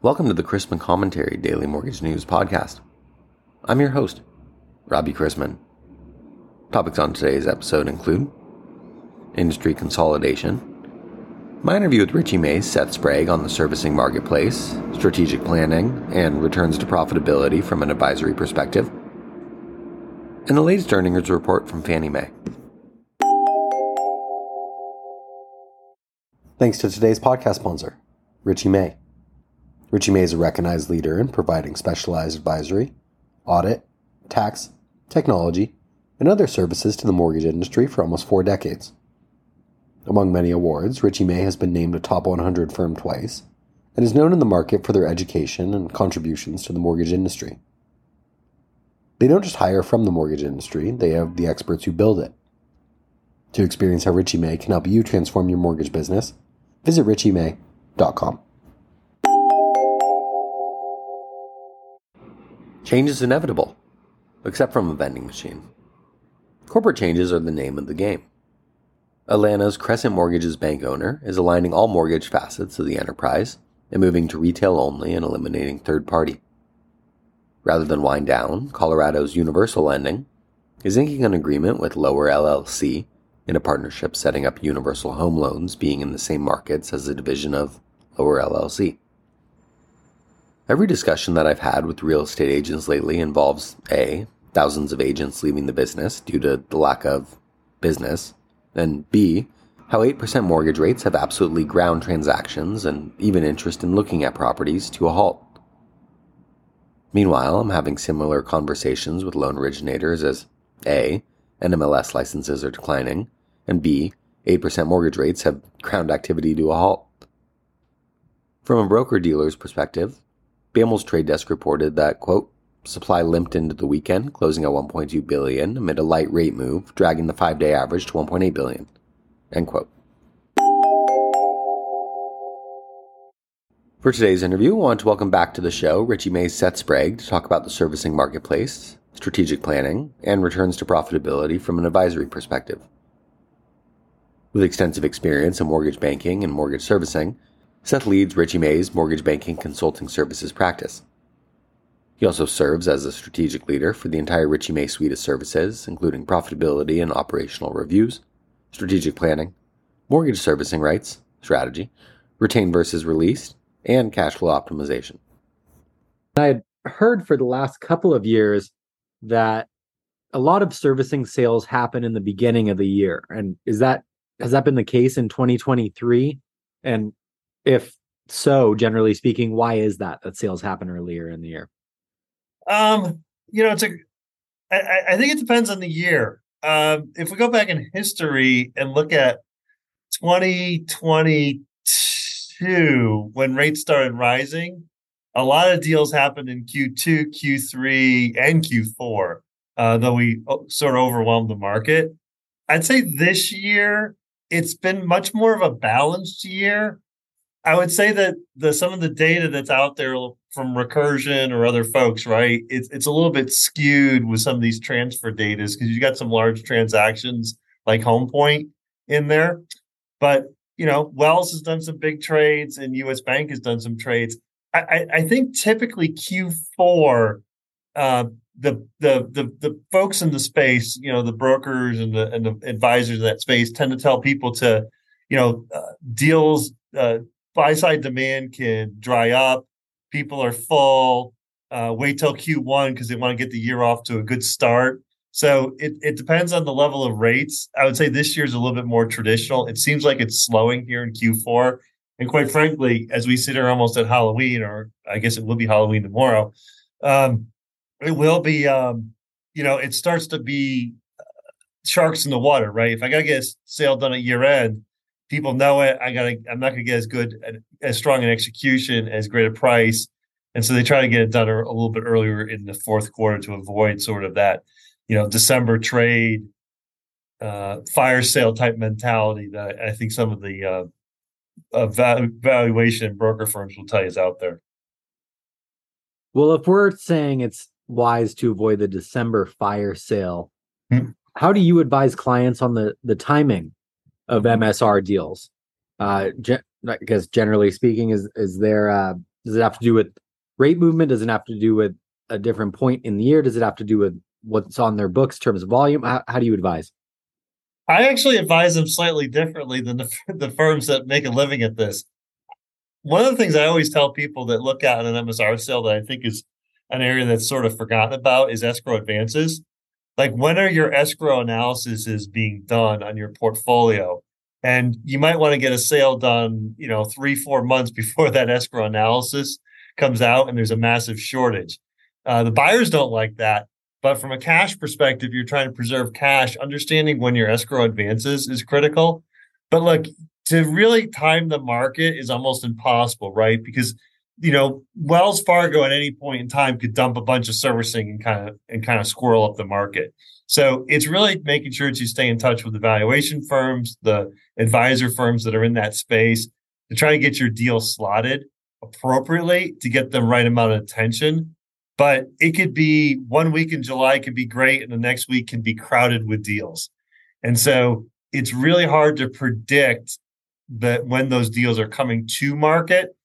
Welcome to the Chrisman Commentary Daily Mortgage News Podcast. I'm your host, Robbie Chrisman. Topics on today's episode include industry consolidation, my interview with Richey May, Seth Sprague on the servicing marketplace, strategic planning, and returns to profitability from an advisory perspective, and the latest earnings report from Fannie Mae. Thanks to today's podcast sponsor, Richey May. Richey May is a recognized leader in providing specialized advisory, audit, tax, technology, and other services to the mortgage industry for almost four decades. Among many awards, Richey May has been named a top 100 firm twice and is known in the market for their education and contributions to the mortgage industry. They don't just hire from the mortgage industry, they have the experts who build it. To experience how Richey May can help you transform your mortgage business, visit richeymay.com. Change is inevitable, except from a vending machine. Corporate changes are the name of the game. Atlanta's Crescent Mortgages bank owner is aligning all mortgage facets of the enterprise and moving to retail only and eliminating third party. Rather than wind down, Colorado's Universal Lending is inking an agreement with Lower LLC in a partnership setting up Universal Home Loans being in the same markets as a division of Lower LLC. Every discussion that I've had with real estate agents lately involves A, thousands of agents leaving the business due to the lack of business, and B, how 8% mortgage rates have absolutely ground transactions and even interest in looking at properties to a halt. Meanwhile, I'm having similar conversations with loan originators as A, NMLS licenses are declining, and B, 8% mortgage rates have ground activity to a halt. From a broker dealer's perspective, BAML's trade desk reported that, quote, supply limped into the weekend, closing at 1.2 billion amid a light rate move, dragging the five-day average to 1.8 billion. End quote. For today's interview, I want to welcome back to the show Richey May's Seth Sprague to talk about the servicing marketplace, strategic planning, and returns to profitability from an advisory perspective. With extensive experience in mortgage banking and mortgage servicing, Seth leads Richey May's mortgage banking consulting services practice. He also serves as a strategic leader for the entire Richey May suite of services, including profitability and operational reviews, strategic planning, mortgage servicing rights, strategy, retained versus released, and cash flow optimization. I had heard for the last couple of years that a lot of servicing sales happen in the beginning of the year. And is that has that been the case in 2023? And if so, generally speaking, why is that that sales happen earlier in the year? Um, you know, it's a. I, I think it depends on the year. Um, if we go back in history and look at 2022, when rates started rising, a lot of deals happened in Q2, Q3, and Q4. Uh, though we oh, sort of overwhelmed the market, I'd say this year it's been much more of a balanced year. I would say that the some of the data that's out there from Recursion or other folks, right? It's it's a little bit skewed with some of these transfer data because you got some large transactions like HomePoint in there, but you know Wells has done some big trades and U.S. Bank has done some trades. I, I, I think typically Q4, uh, the, the the the folks in the space, you know, the brokers and the and the advisors in that space tend to tell people to, you know, uh, deals. Uh, buy side demand can dry up. People are full. Uh, wait till Q1 because they want to get the year off to a good start. So it, it depends on the level of rates. I would say this year is a little bit more traditional. It seems like it's slowing here in Q4. And quite frankly, as we sit here almost at Halloween, or I guess it will be Halloween tomorrow, um, it will be, um, you know, it starts to be uh, sharks in the water, right? If I got to get a sale done at year end, people know it. I gotta. I'm not gonna get as good, as strong an execution, as great a price, and so they try to get it done a, a little bit earlier in the fourth quarter to avoid sort of that, you know, December trade, uh, fire sale type mentality that I think some of the uh, uh, valuation broker firms will tell you is out there. Well, if we're saying it's wise to avoid the December fire sale, hmm. how do you advise clients on the the timing of MSR deals. Uh, ge- because generally speaking, is is there uh, Does it have to do with rate movement? Does it have to do with a different point in the year? Does it have to do with what's on their books in terms of volume? How, how do you advise? I actually advise them slightly differently than the, the firms that make a living at this. One of the things I always tell people that look at an MSR sale that I think is an area that's sort of forgotten about is escrow advances. Like when are your escrow analysis is being done on your portfolio? And you might want to get a sale done, you know, three, four months before that escrow analysis comes out and there's a massive shortage. Uh, the buyers don't like that. But from a cash perspective, you're trying to preserve cash. Understanding when your escrow advances is critical. But look, to really time the market is almost impossible, right? Because you know, Wells Fargo at any point in time could dump a bunch of servicing and kind of and kind of squirrel up the market. So it's really making sure that you stay in touch with the valuation firms, the advisor firms that are in that space to try to get your deal slotted appropriately to get the right amount of attention. But it could be one week in July could be great, and the next week can be crowded with deals. And so it's really hard to predict that when those deals are coming to market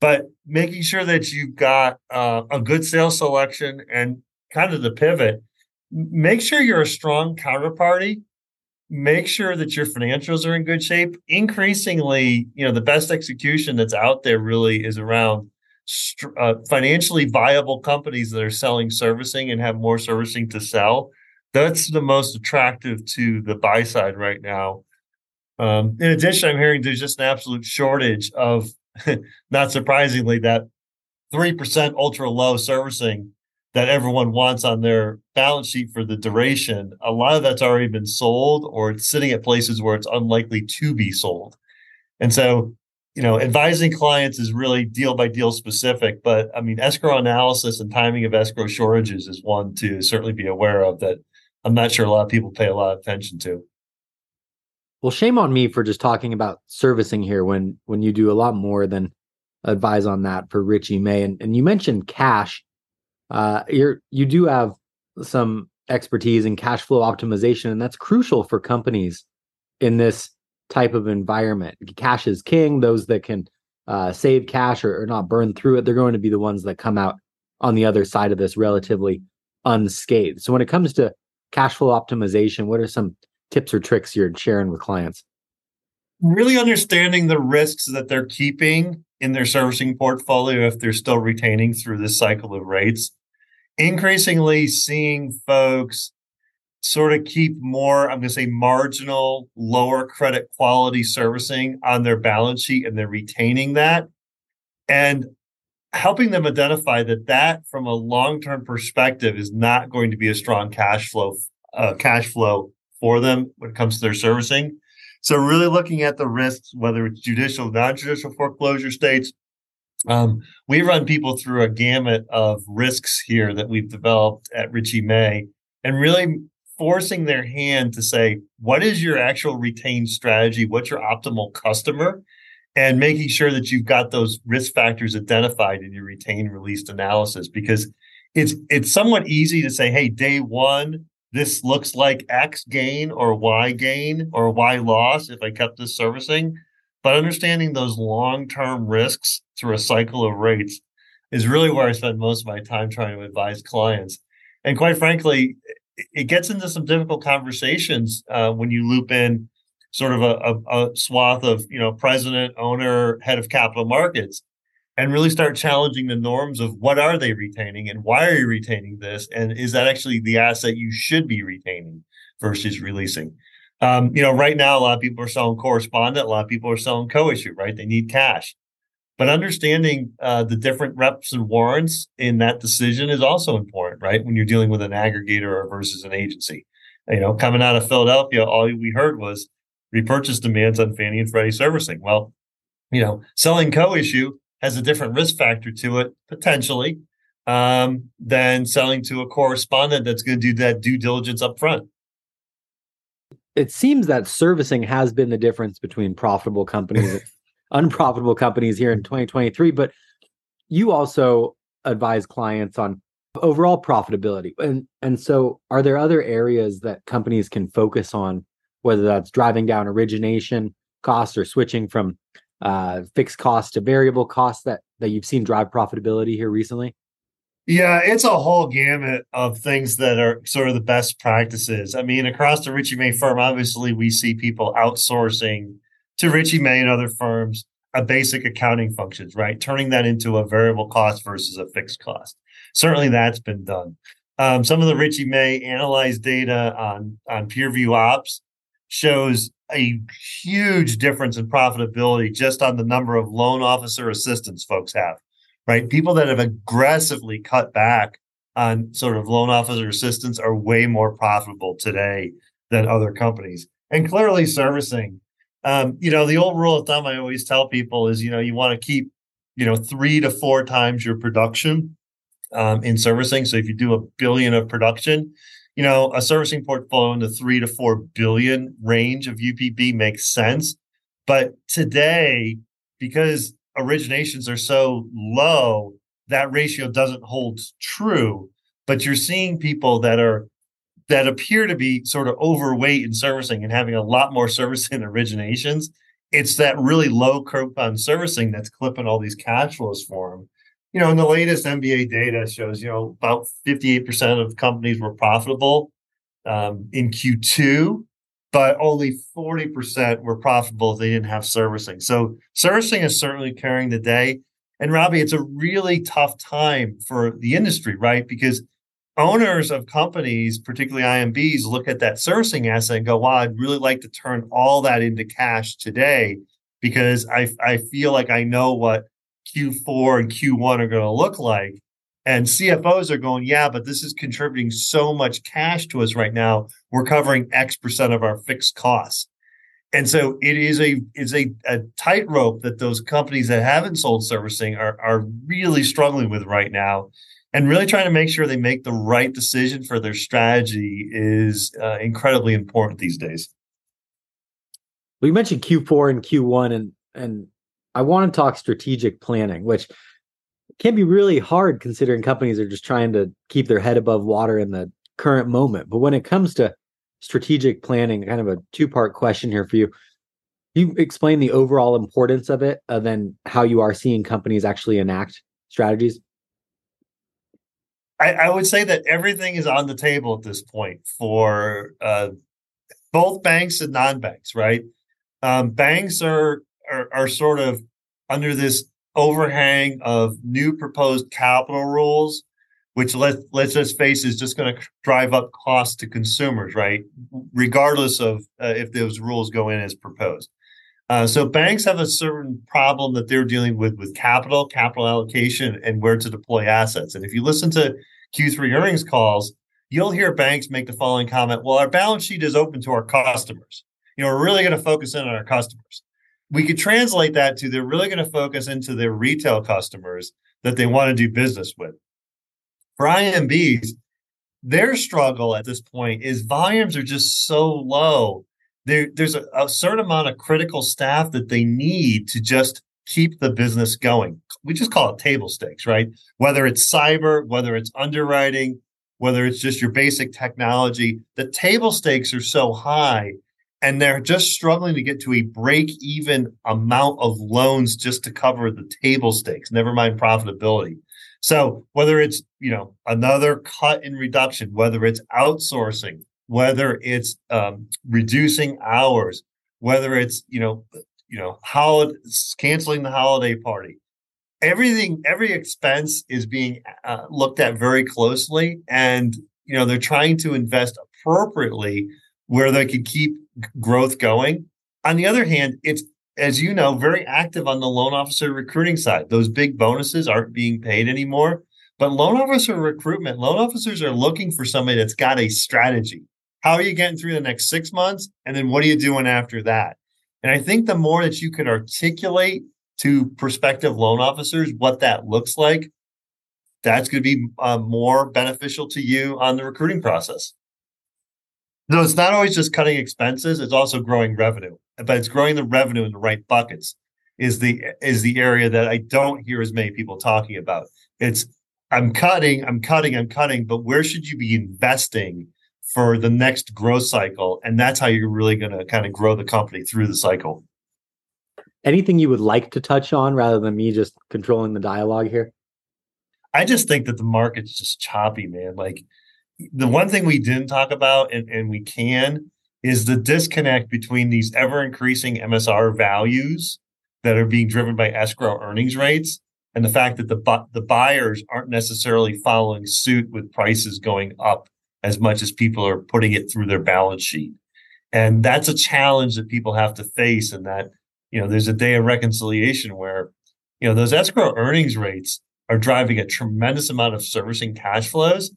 but making sure that you've got uh, a good sales selection and kind of the pivot make sure you're a strong counterparty. Make sure that your financials are in good shape. Increasingly you know the best execution that's out there really is around uh, financially viable companies that are selling servicing and have more servicing to sell. That's the most attractive to the buy side right now. Um, in addition i'm hearing there's just an absolute shortage of not surprisingly, that 3% ultra low servicing that everyone wants on their balance sheet for the duration, a lot of that's already been sold or it's sitting at places where it's unlikely to be sold. And so, you know, advising clients is really deal by deal specific, but I mean, escrow analysis and timing of escrow shortages is one to certainly be aware of that I'm not sure a lot of people pay a lot of attention to. Well, shame on me for just talking about servicing here when when you do a lot more than advise on that for Richey May. And and you mentioned cash. Uh, you're you do have some expertise in cash flow optimization, and that's crucial for companies in this type of environment. Cash is king. Those that can uh, save cash or, or not burn through it, they're going to be the ones that come out on the other side of this relatively unscathed. So when it comes to cash flow optimization, what are some tips or tricks you're sharing with clients? Really understanding the risks that they're keeping in their servicing portfolio if they're still retaining through this cycle of rates. Increasingly seeing folks sort of keep more, I'm going to say marginal, lower credit quality servicing on their balance sheet and they're retaining that. And helping them identify that that from a long-term perspective is not going to be a strong cash flow uh, cash flow for them when it comes to their servicing. So really looking at the risks, whether it's judicial, non-judicial foreclosure states. Um, we run people through a gamut of risks here that we've developed at Richey May and really forcing their hand to say, what is your actual retained strategy? What's your optimal customer? And making sure that you've got those risk factors identified in your retained released analysis because it's it's somewhat easy to say, hey, day one, this looks like X gain or Y gain or Y loss if I kept this servicing. But understanding those long term risks through a cycle of rates is really where I spend most of my time trying to advise clients. And quite frankly, it gets into some difficult conversations uh, when you loop in sort of a, a, a swath of you know president, owner, head of capital markets and really start challenging the norms of what are they retaining and why are you retaining this and is that actually the asset you should be retaining versus releasing? Um, you know right now a lot of people are selling correspondent a lot of people are selling co-issue right? They need cash. But understanding uh, the different reps and warrants in that decision is also important right? When you're dealing with an aggregator versus an agency. You know coming out of philadelphia all we heard was repurchase demands on fannie and freddie servicing. Well you know selling co-issue has a different risk factor to it potentially um, than selling to a correspondent that's going to do that due diligence up front. It seems that servicing has been the difference between profitable companies and unprofitable companies here in 2023. But you also advise clients on overall profitability. And and so are there other areas that companies can focus on, whether that's driving down origination costs or switching from uh, fixed cost to variable cost that that you've seen drive profitability here recently? Yeah, it's a whole gamut of things that are sort of the best practices. I mean, across the Richey May firm, obviously we see people outsourcing to Richey May and other firms a basic accounting functions, right? Turning that into a variable cost versus a fixed cost. Certainly that's been done. Um, some of the Richey May analyzed data on, on PeerView Ops shows a huge difference in profitability just on the number of loan officer assistants folks have right? People that have aggressively cut back on sort of loan officer assistance are way more profitable today than other companies. And clearly servicing. Um, you know, the old rule of thumb I always tell people is, you know, you want to keep, you know, three to four times your production um, in servicing. So if you do a billion of production, you know, a servicing portfolio in the three to four billion range of UPB makes sense. But today, because originations are so low, that ratio doesn't hold true. But you're seeing people that are that appear to be sort of overweight in servicing and having a lot more servicing originations. It's that really low coupon servicing that's clipping all these cash flows for them. You know, and the latest MBA data shows, you know, about 58% of companies were profitable um, in Q2 but only 40% were profitable if they didn't have servicing. So servicing is certainly carrying the day. And Robbie, it's a really tough time for the industry, right? Because owners of companies, particularly IMBs, look at that servicing asset and go, wow, I'd really like to turn all that into cash today because I, I feel like I know what Q4 and Q1 are going to look like. And CFOs are going, yeah, but this is contributing so much cash to us right now. We're covering X percent of our fixed costs. And so it is a is a, a tightrope that those companies that haven't sold servicing are are really struggling with right now. And really trying to make sure they make the right decision for their strategy is uh, incredibly important these days. We mentioned Q4 and Q1, and and I want to talk strategic planning, which can be really hard considering companies are just trying to keep their head above water in the current moment. But when it comes to strategic planning, kind of a two part question here for you. You explain the overall importance of it, and then how you are seeing companies actually enact strategies. I, I, would say that everything is on the table at this point for uh, both banks and non-banks, right? Um, banks are, are are sort of under this overhang of new proposed capital rules, which let let's just face is just going to drive up costs to consumers, right? Regardless of uh, if those rules go in as proposed. Uh, so banks have a certain problem that they're dealing with with capital, capital allocation, and where to deploy assets. And if you listen to Q3 earnings calls, you'll hear banks make the following comment: "Well, our balance sheet is open to our customers. You know, we're really going to focus in on our customers." We could translate that to they're really going to focus into their retail customers that they want to do business with. For IMBs, their struggle at this point is volumes are just so low. There, there's a, a certain amount of critical staff that they need to just keep the business going. We just call it table stakes, right? Whether it's cyber, whether it's underwriting, whether it's just your basic technology, the table stakes are so high and they're just struggling to get to a break even amount of loans just to cover the table stakes never mind profitability. So whether it's you know another cut in reduction whether it's outsourcing whether it's um, reducing hours whether it's you know you know how canceling the holiday party everything every expense is being uh, looked at very closely. And you know they're trying to invest appropriately where they can keep growth going. On the other hand, it's as you know, very active on the loan officer recruiting side. Those big bonuses aren't being paid anymore. But loan officer recruitment, loan officers are looking for somebody that's got a strategy. How are you getting through the next six months? And then what are you doing after that? And I think the more that you can articulate to prospective loan officers what that looks like, that's going to be uh, more beneficial to you on the recruiting process. No, it's not always just cutting expenses; it's also growing revenue. But it's growing the revenue in the right buckets is the is the area that I don't hear as many people talking about. It's I'm cutting, I'm cutting, I'm cutting, but where should you be investing for the next growth cycle? And that's how you're really going to kind of grow the company through the cycle. anything you would like to touch on rather than me just controlling the dialogue here? I just think that the market's just choppy, man. Like the one thing we didn't talk about and, and we can is the disconnect between these ever increasing MSR values that are being driven by escrow earnings rates and the fact that the bu- the buyers aren't necessarily following suit with prices going up as much as people are putting it through their balance sheet. And that's a challenge that people have to face and that you know there's a day of reconciliation where you know those escrow earnings rates are driving a tremendous amount of servicing cash flows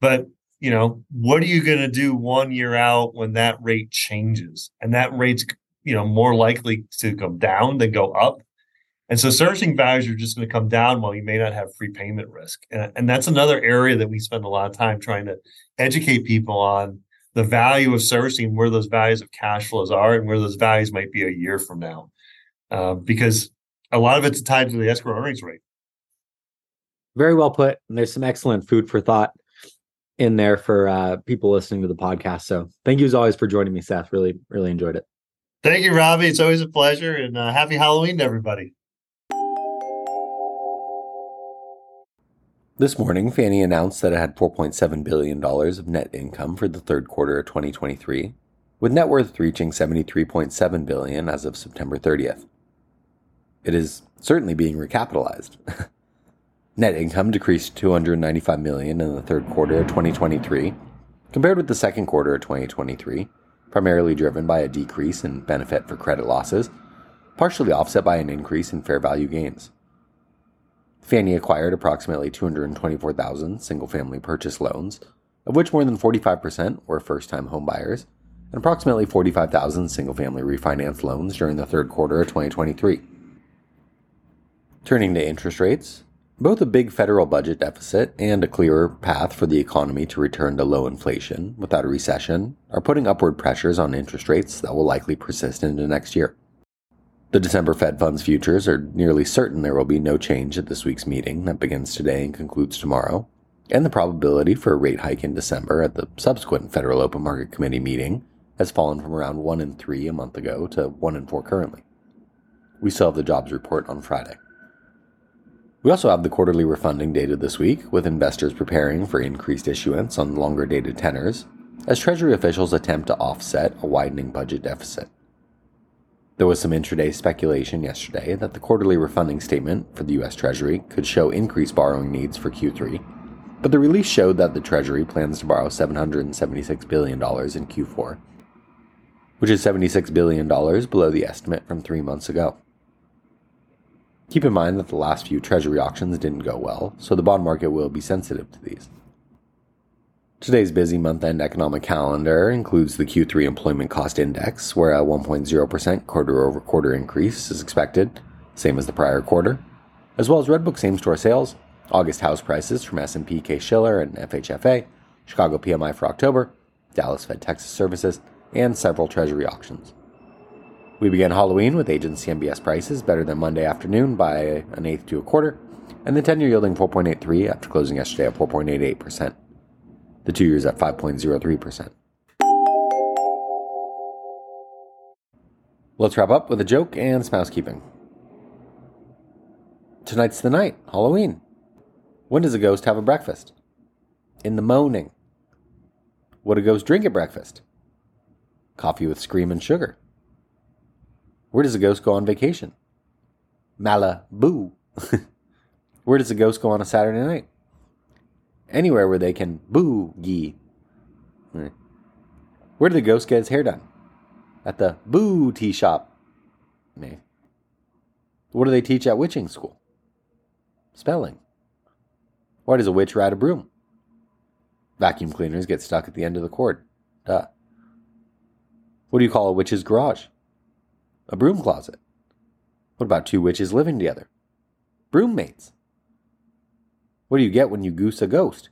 but you know what are you going to do one year out when that rate changes? And that rate's you know more likely to come down than go up. And so servicing values are just going to come down while you may not have prepayment risk. And, and that's another area that we spend a lot of time trying to educate people on the value of servicing where those values of cash flows are and where those values might be a year from now. Uh, because a lot of it's tied to the escrow earnings rate. Very well put. And there's some excellent food for thought in there for uh, people listening to the podcast. So thank you as always for joining me seth. Really really enjoyed it. Thank you robbie it's always a pleasure and uh, happy halloween to everybody. This morning, Fannie announced that it had $4.7 billion of net income for the third quarter of 2023, with net worth reaching 73.7 billion as of September 30th. It is certainly being recapitalized. net income decreased to 295 million in the third quarter of 2023, compared with the second quarter of 2023, primarily driven by a decrease in benefit for credit losses, partially offset by an increase in fair value gains. Fannie acquired approximately 224,000 single family purchase loans, of which more than 45% were first time homebuyers, and approximately 45,000 single family refinance loans during the third quarter of 2023. Turning to interest rates, both a big federal budget deficit and a clearer path for the economy to return to low inflation without a recession are putting upward pressures on interest rates that will likely persist into next year. The December Fed funds futures are nearly certain there will be no change at this week's meeting that begins today and concludes tomorrow, and the probability for a rate hike in December at the subsequent Federal Open Market Committee meeting has fallen from around 1 in 3 a month ago to 1 in 4 currently. We still have the jobs report on Friday. We also have the quarterly refunding data this week, with investors preparing for increased issuance on longer dated tenors, as Treasury officials attempt to offset a widening budget deficit. There was some intraday speculation yesterday that the quarterly refunding statement for the U.S. Treasury could show increased borrowing needs for Q3, but the release showed that the Treasury plans to borrow $776 billion in Q4, which is $76 billion below the estimate from three months ago. Keep in mind that the last few Treasury auctions didn't go well, so the bond market will be sensitive to these. Today's busy month end economic calendar includes the Q3 Employment Cost Index, where a 1.0% quarter over quarter increase is expected, same as the prior quarter, as well as Redbook same store sales, August house prices from S&P Case-Shiller and FHFA, Chicago PMI for October, Dallas Fed Texas Services, and several Treasury auctions. We began Halloween with agency MBS prices better than Monday afternoon by an eighth to a quarter, and the 10 year yielding 4.83 after closing yesterday at 4.88% the two years at 5.03%. Let's wrap up with a joke and some housekeeping. Tonight's the night, Halloween. When does a ghost have a breakfast? In the morning. What do ghosts drink at breakfast? Coffee with scream and sugar. Where does a ghost go on vacation? Malibu. Where does a ghost go on a Saturday night? anywhere where they can boogie. Where did the ghost get his hair done? At the boo tea shop. What do they teach at witching school? Spelling. Why does a witch ride a broom? Vacuum cleaners get stuck at the end of the cord. Duh. What do you call a witch's garage? A broom closet. What about two witches living together? Broom mates. What do you get when you goose a ghost?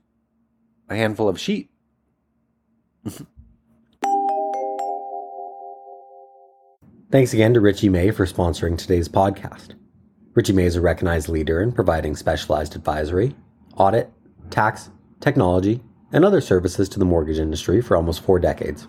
A handful of sheep. Thanks again to Richey May for sponsoring today's podcast. Richey May is a recognized leader in providing specialized advisory, audit, tax, technology, and other services to the mortgage industry for almost four decades.